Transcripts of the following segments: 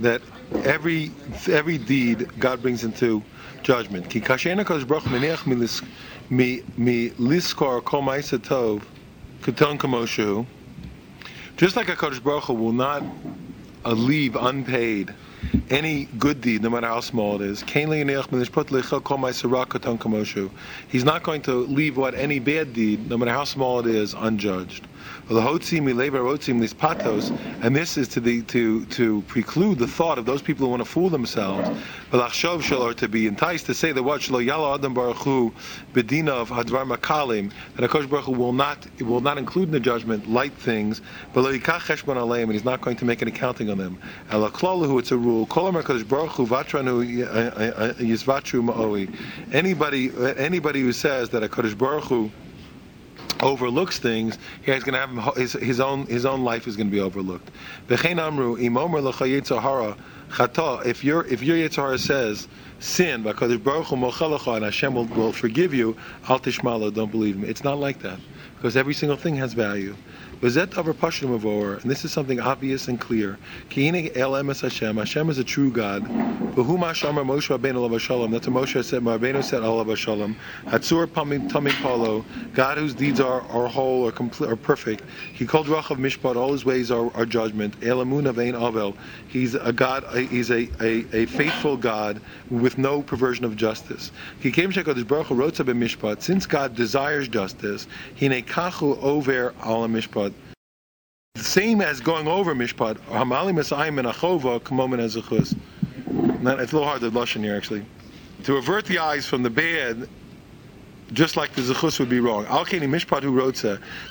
that every every deed God brings into judgment. Just like a Baruch Hu will not uh, leave unpaid any good deed, no matter how small it is. He's not going to leave what any bad deed, no matter how small it is, unjudged. And this is to the to to preclude the thought of those people who want to fool themselves. Or to be enticed to say that what bedina of hadvar makalim that Hakadosh Baruch Hu will not will not include in the judgment light things, but and he's not going to make an accounting on them. It's a rule. Anybody anybody who says that Hakadosh Baruch Hu overlooks things, he's going to have his, his own his own life is going to be overlooked. If your if your yitzhara says sin, and Hashem will, will forgive you, al don't believe me. It's not like that because every single thing has value. And this is something obvious and clear. Ki el emes Hashem. Hashem is a true God. V'hu ma shamar Moshe. That's what Moshe said. Rabbeinu said alav shalom. Hatzur pamim palo. God whose deeds are, are whole or complete or perfect. He called rachav mishpat. All his ways are, are judgment. El amun avein avel. He's a God. He's a, a, a faithful God with no perversion of justice. He came shekadosh baruch hu rotza b'mishpat. Since God desires justice, he nekachu over al mishpat same as going over mishpat. Hamali Messiahim and Achova Kamomen Ezechus. It's a little hard to lashon here actually. To avert the eyes from the bad, just like the zechus would be wrong. Al keni mishpat who wrote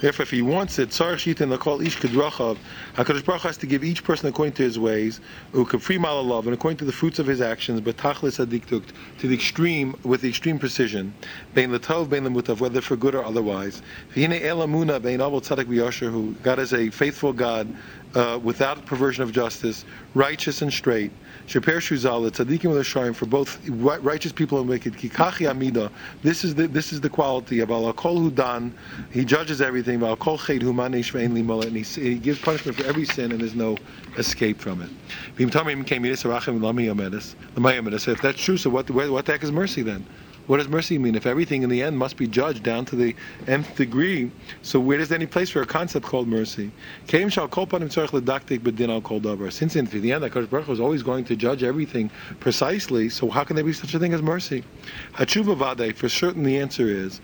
Therefore, if he wants it, tzarich shitin lakol ish kedrachav. Hakadosh Baruch has to give each person according to his ways, ukafri malalav, and according to the fruits of his actions, but tachlis adiktukt to the extreme with the extreme precision. Bein latov, bein lemutav, whether for good or otherwise. V'hine elamuna bein avol tzadik v'yasher, who God is a faithful God. Uh, without perversion of justice, righteous and straight. Sheper Shuzal, tzaddikim l'sharim for both righteous people and wicked. Kikachi amida. This is the this is the quality of al kol hudan. He judges everything. Al kol ched humanish ve'en limola, and he, he gives punishment for every sin, and there's no escape from it. If that's true, so what what the heck is mercy then? What does mercy mean? If everything in the end must be judged down to the nth degree, so where is any place for a concept called mercy? Since in the end, Hakadosh Baruch was always going to judge everything precisely. So how can there be such a thing as mercy? For certain the answer is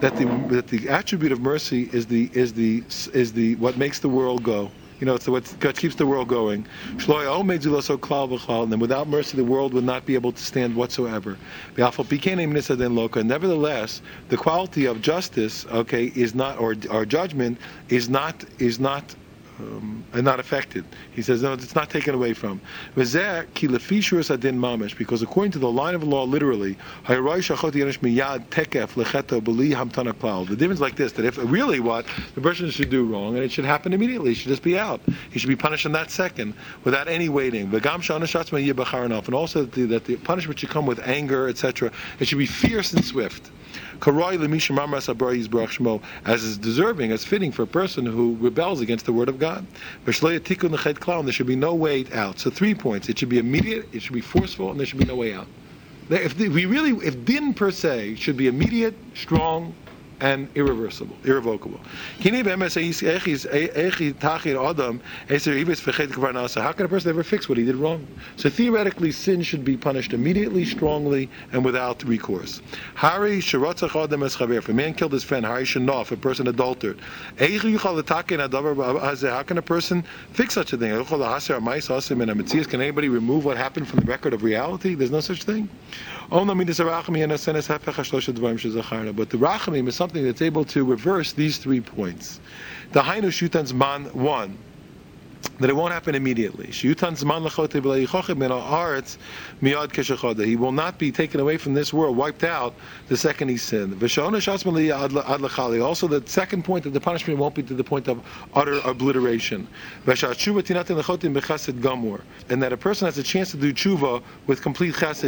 that the that the attribute of mercy is the is the is the what makes the world go. You know, it's what keeps the world going. And then without mercy, the world would not be able to stand whatsoever. Nevertheless, the quality of justice, okay, is not, or, or judgment, is not, is not um, and not affected. He says, no, it's not taken away from. Because according to the line of law, literally, the difference like this, that if really what the person should do wrong, and it should happen immediately, he should just be out. He should be punished in that second, without any waiting. And also that the punishment should come with anger, etc. It should be fierce and swift as is deserving, as fitting for a person who rebels against the word of God. There should be no way out. So three points. It should be immediate, it should be forceful, and there should be no way out. If we really, if din per se should be immediate, strong, and irreversible, irrevocable. How can a person ever fix what he did wrong? So theoretically, sin should be punished immediately, strongly, and without recourse. Hari If a man killed his friend, Hari Shanof, a person adultered. How can a person fix such a thing? Can anybody remove what happened from the record of reality? There's no such thing. But the rachamim is something that's able to reverse these three points. The Hainu Shutan's man one. That it won't happen immediately. He will not be taken away from this world, wiped out, the second he sinned. Also, the second point that the punishment won't be to the point of utter obliteration. And that a person has a chance to do tshuva with complete chesed.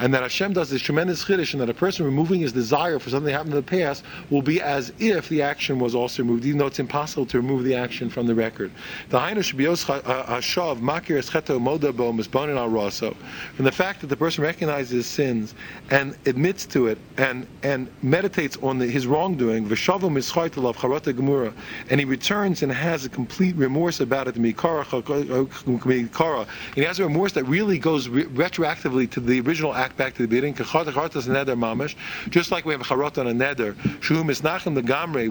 And that Hashem does this tremendous chiddush, and that a person removing his desire for something that happened in the past will be as if the action was also removed, even though it's impossible to remove the action from the record. From the fact that the person recognizes his sins and admits to it and and meditates on the, his wrongdoing, and he returns and has a complete remorse about it, and he has a remorse that really goes re- retroactively to the original act back to the beginning, just like we have a Charata on a Neder, the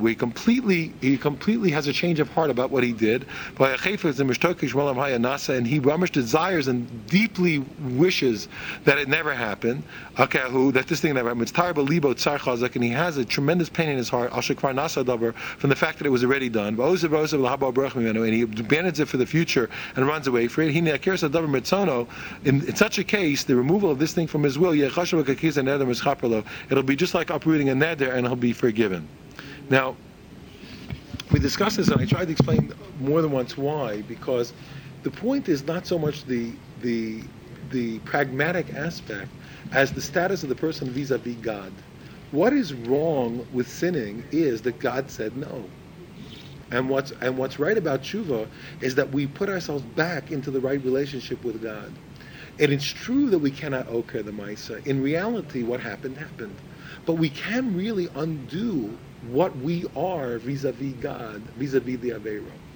he completely he completely has a change of heart about what he did. And he ramish desires and deeply wishes that it never happened. That this thing never happened. It's terrible and he has a tremendous pain in his heart. From the fact that it was already done. And he abandons it for the future and runs away for it. In, in such a case, the removal of this thing from his will, it'll be just like uprooting a neder and he'll be forgiven. Now, we discussed this, and I tried to explain more than once why, because the point is not so much the the the pragmatic aspect as the status of the person vis-a-vis God. What is wrong with sinning is that God said no. And what's and what's right about tshuva is that we put ourselves back into the right relationship with God. And it's true that we cannot oker the Maisa. In reality, what happened happened. But we can really undo what we are vis-a-vis God, vis-a-vis the Aveira.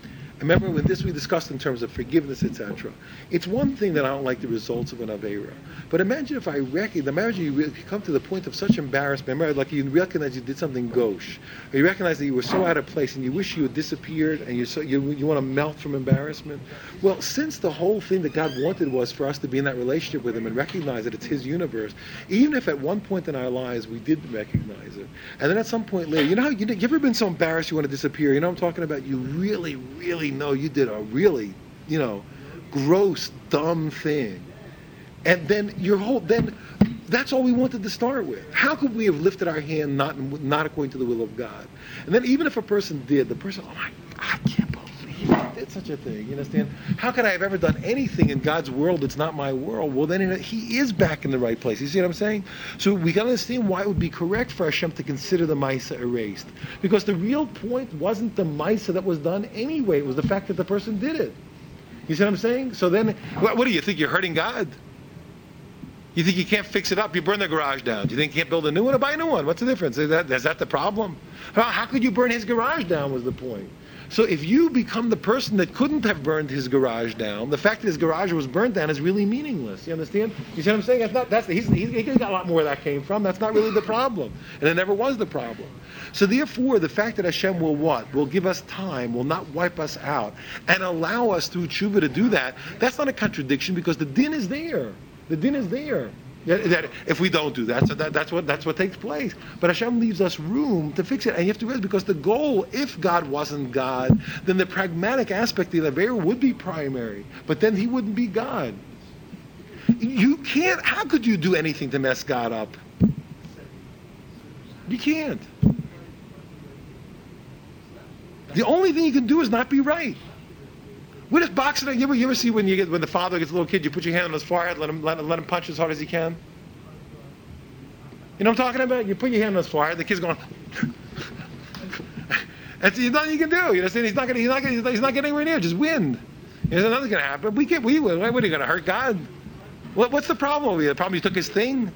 Remember when this we discussed in terms of forgiveness, etc. It's one thing that I don't like the results of an avera, But imagine if I recognize, imagine you come to the point of such embarrassment, remember, like you recognize you did something gauche, or you recognize that you were so out of place and you wish you had disappeared and you, so, you, you want to melt from embarrassment. Well, since the whole thing that God wanted was for us to be in that relationship with Him and recognize that it's His universe, even if at one point in our lives we did recognize it, and then at some point later, you know how you, you ever been so embarrassed you want to disappear? You know I'm talking about? You really, really know you did a really, you know, gross, dumb thing. And then your whole, then that's all we wanted to start with. How could we have lifted our hand not, not according to the will of God? And then even if a person did, the person, oh my, I can't did such a thing. You understand? How could I have ever done anything in God's world that's not my world? Well, then He is back in the right place. You see what I'm saying? So we got to understand why it would be correct for Hashem to consider the Maisa erased. Because the real point wasn't the Maisa that was done anyway. It was the fact that the person did it. You see what I'm saying? So then, what, what do you think? You're hurting God? You think you can't fix it up? You burn the garage down. Do you think you can't build a new one or buy a new one? What's the difference? Is that, is that the problem? How, how could you burn his garage down was the point. So if you become the person that couldn't have burned his garage down, the fact that his garage was burnt down is really meaningless. You understand? You see what I'm saying? That's not, that's, he's, he's, he got a lot more where that came from. That's not really the problem. And it never was the problem. So therefore, the fact that Hashem will what? Will give us time, will not wipe us out, and allow us through tshuva to do that, that's not a contradiction because the din is there. The din is there. That if we don't do that, so that, that's what that's what takes place. But Hashem leaves us room to fix it, and you have to realize because the goal, if God wasn't God, then the pragmatic aspect of the Aveira would be primary, but then He wouldn't be God. You can't. How could you do anything to mess God up? You can't. The only thing you can do is not be right. We just box. You ever, you ever see when you get when the father gets a little kid, you put your hand on his forehead, let him let, him, let him punch as hard as he can. You know what I'm talking about? You put your hand on his forehead, the kid's going. That's nothing you can do. You understand? He's not going. He's not going. He's not getting anywhere near. Just wind. There's nothing to happen. We can't. We. What are you going to hurt God? What, what's the problem? The problem you took his thing.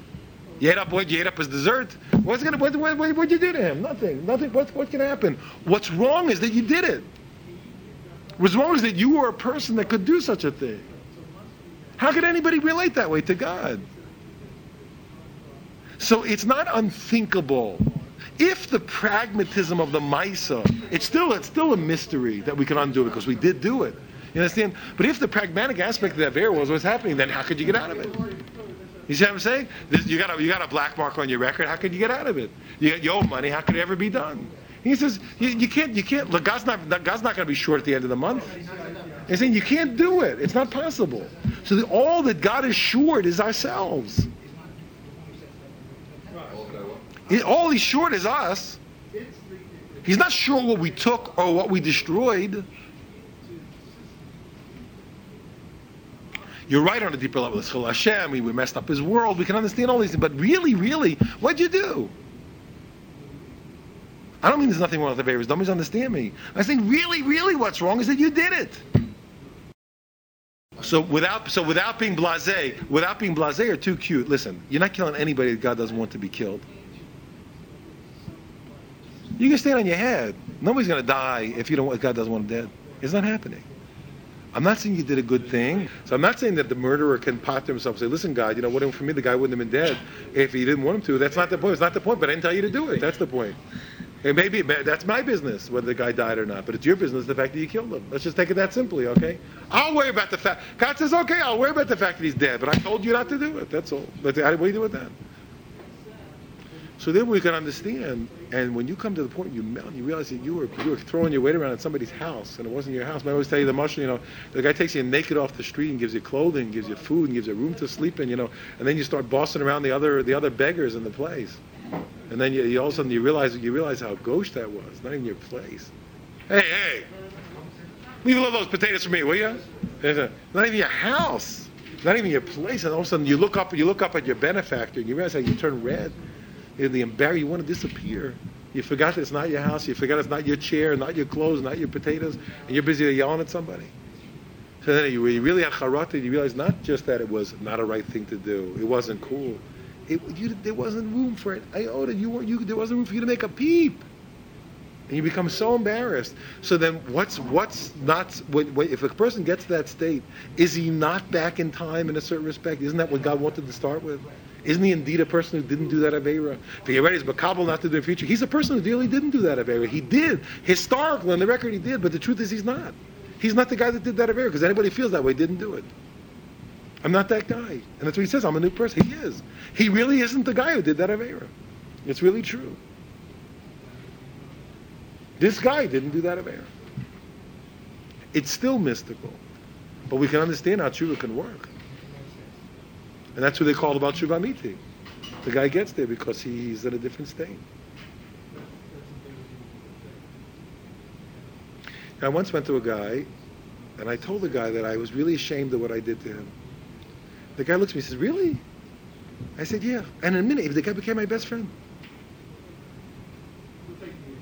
You ate up what you ate up his dessert. What's gonna what what what what'd you do to him? Nothing. Nothing. What's what's gonna happen? What's wrong is that you did it. What's wrong is that you were a person that could do such a thing. How could anybody relate that way to God? So it's not unthinkable. If the pragmatism of the Maisa, it's still it's still a mystery that we can undo it because we did do it. You understand? But if the pragmatic aspect of that affair was what's happening, then how could you get out of it? You see what I'm saying? You got a you got a black mark on your record. How could you get out of it? You, you owe money. How could it ever be done? He says you, you can't you can't look God's not God's not going to be short at the end of the month. He's saying you can't do it. It's not possible. So the, all that God is short is ourselves. All he's short is us. He's not sure what we took or what we destroyed. You're right on a deeper level. It's Hashem. We messed up his world. We can understand all these things. But really, really, what'd you do? I don't mean there's nothing wrong with the favors. Don't misunderstand me. I think really, really what's wrong is that you did it. So without so without being blasé, without being blasé or too cute, listen, you're not killing anybody that God doesn't want to be killed. You can stand on your head. Nobody's going to die if you don't. If God doesn't want them dead. It's not happening. I'm not saying you did a good thing. So I'm not saying that the murderer can pot to himself and say, "Listen, God, you know what? For me, the guy wouldn't have been dead if he didn't want him to." That's not the point. It's not the point. But I didn't tell you to do it. That's the point. And maybe that's my business whether the guy died or not. But it's your business the fact that you killed him. Let's just take it that simply, okay? I'll worry about the fact. God says, "Okay, I'll worry about the fact that he's dead." But I told you not to do it. That's all. But what do you do with that? So then we can understand. And when you come to the point you melt, you realize that you were you were throwing your weight around at somebody's house, and it wasn't your house. I always tell you the mushroom, you know, the guy takes you naked off the street and gives you clothing, gives you food, and gives you a room to sleep in, you know, and then you start bossing around the other the other beggars in the place, and then you, you all of a sudden you realize you realize how gauche that was, not even your place. Hey, hey, leave alone those potatoes for me, will you? Not even your house, not even your place, and all of a sudden you look up you look up at your benefactor and you realize how you turn red You're the embarrassed, you want to disappear. You forgot it's not your house. You forgot it's not your chair, not your clothes, not your potatoes, and you're busy yelling at somebody. So then you, you really had charata, you realize not just that it was not a right thing to do, it wasn't cool. It, you, there wasn't room for it. I. You weren't. You, there wasn't room for you to make a peep, and you become so embarrassed. So then, what's what's not? When, when, if a person gets to that state, is he not back in time in a certain respect? Isn't that what God wanted to start with? Isn't he indeed a person who didn't do that Avera? If he already is Makabal not to do the future, he's a person who really didn't do that Avera. He did. Historically, on the record, he did, but the truth is he's not. He's not the guy that did that Avera, because anybody feels that way didn't do it. I'm not that guy. And that's what he says. I'm a new person. He is. He really isn't the guy who did that of Avera. It's really true. This guy didn't do that of Avera. It's still mystical. But we can understand how tshuva can work. And that's what they call about Shuvamiti. The guy gets there because he's in a different state. I once went to a guy, and I told the guy that I was really ashamed of what I did to him. The guy looks at me and says, Really? I said, Yeah. And in a minute, the guy became my best friend.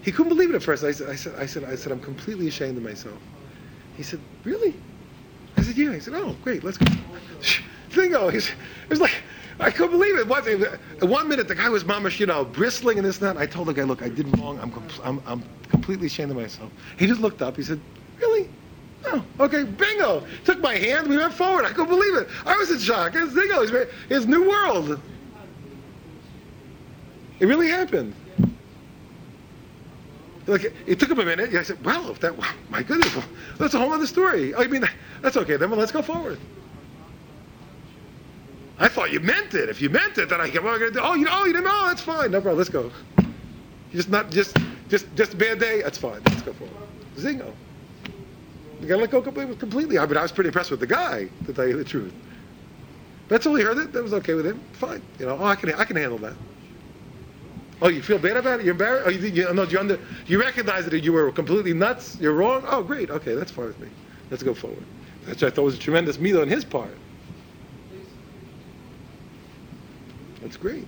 He couldn't believe it at first. I said, I said, I said, I said, I'm completely ashamed of myself. He said, Really? I said, Yeah. He said, Oh, great, let's go. Bingo. Oh, he's, it was like, I couldn't believe it. One, uh, one minute, the guy was mamish, you know, bristling and this and that. I told the guy, look, I did wrong. I'm, I'm, I'm completely ashamed of myself. He just looked up. He said, really? Oh, okay, bingo. Took my hand. We went forward. I couldn't believe it. I was in shock. It's bingo. It's, new world. It really happened. Like it took him a minute. I said, "Well, if that, my goodness, well, that's a whole other story." Oh, I mean, that's okay. Then well, let's go forward. I thought you meant it. If you meant it, then I can. Do? Oh, you, know, oh, you didn't know? That's fine. No problem. Let's go. Just not just just just a bad day. That's fine. Let's go forward. Zingo. Gotta let go completely. I mean, I was pretty impressed with the guy, to tell you the truth. That's all he heard it. That was okay with him. Fine. You know, oh, I can I can handle that. Oh, you feel bad about it? You're embarrassed? Oh, you you no? You under you recognize that you were completely nuts. You're wrong. Oh, great. Okay, that's fine with me. Let's go forward. That's what I thought was a tremendous meal on his part. That's great.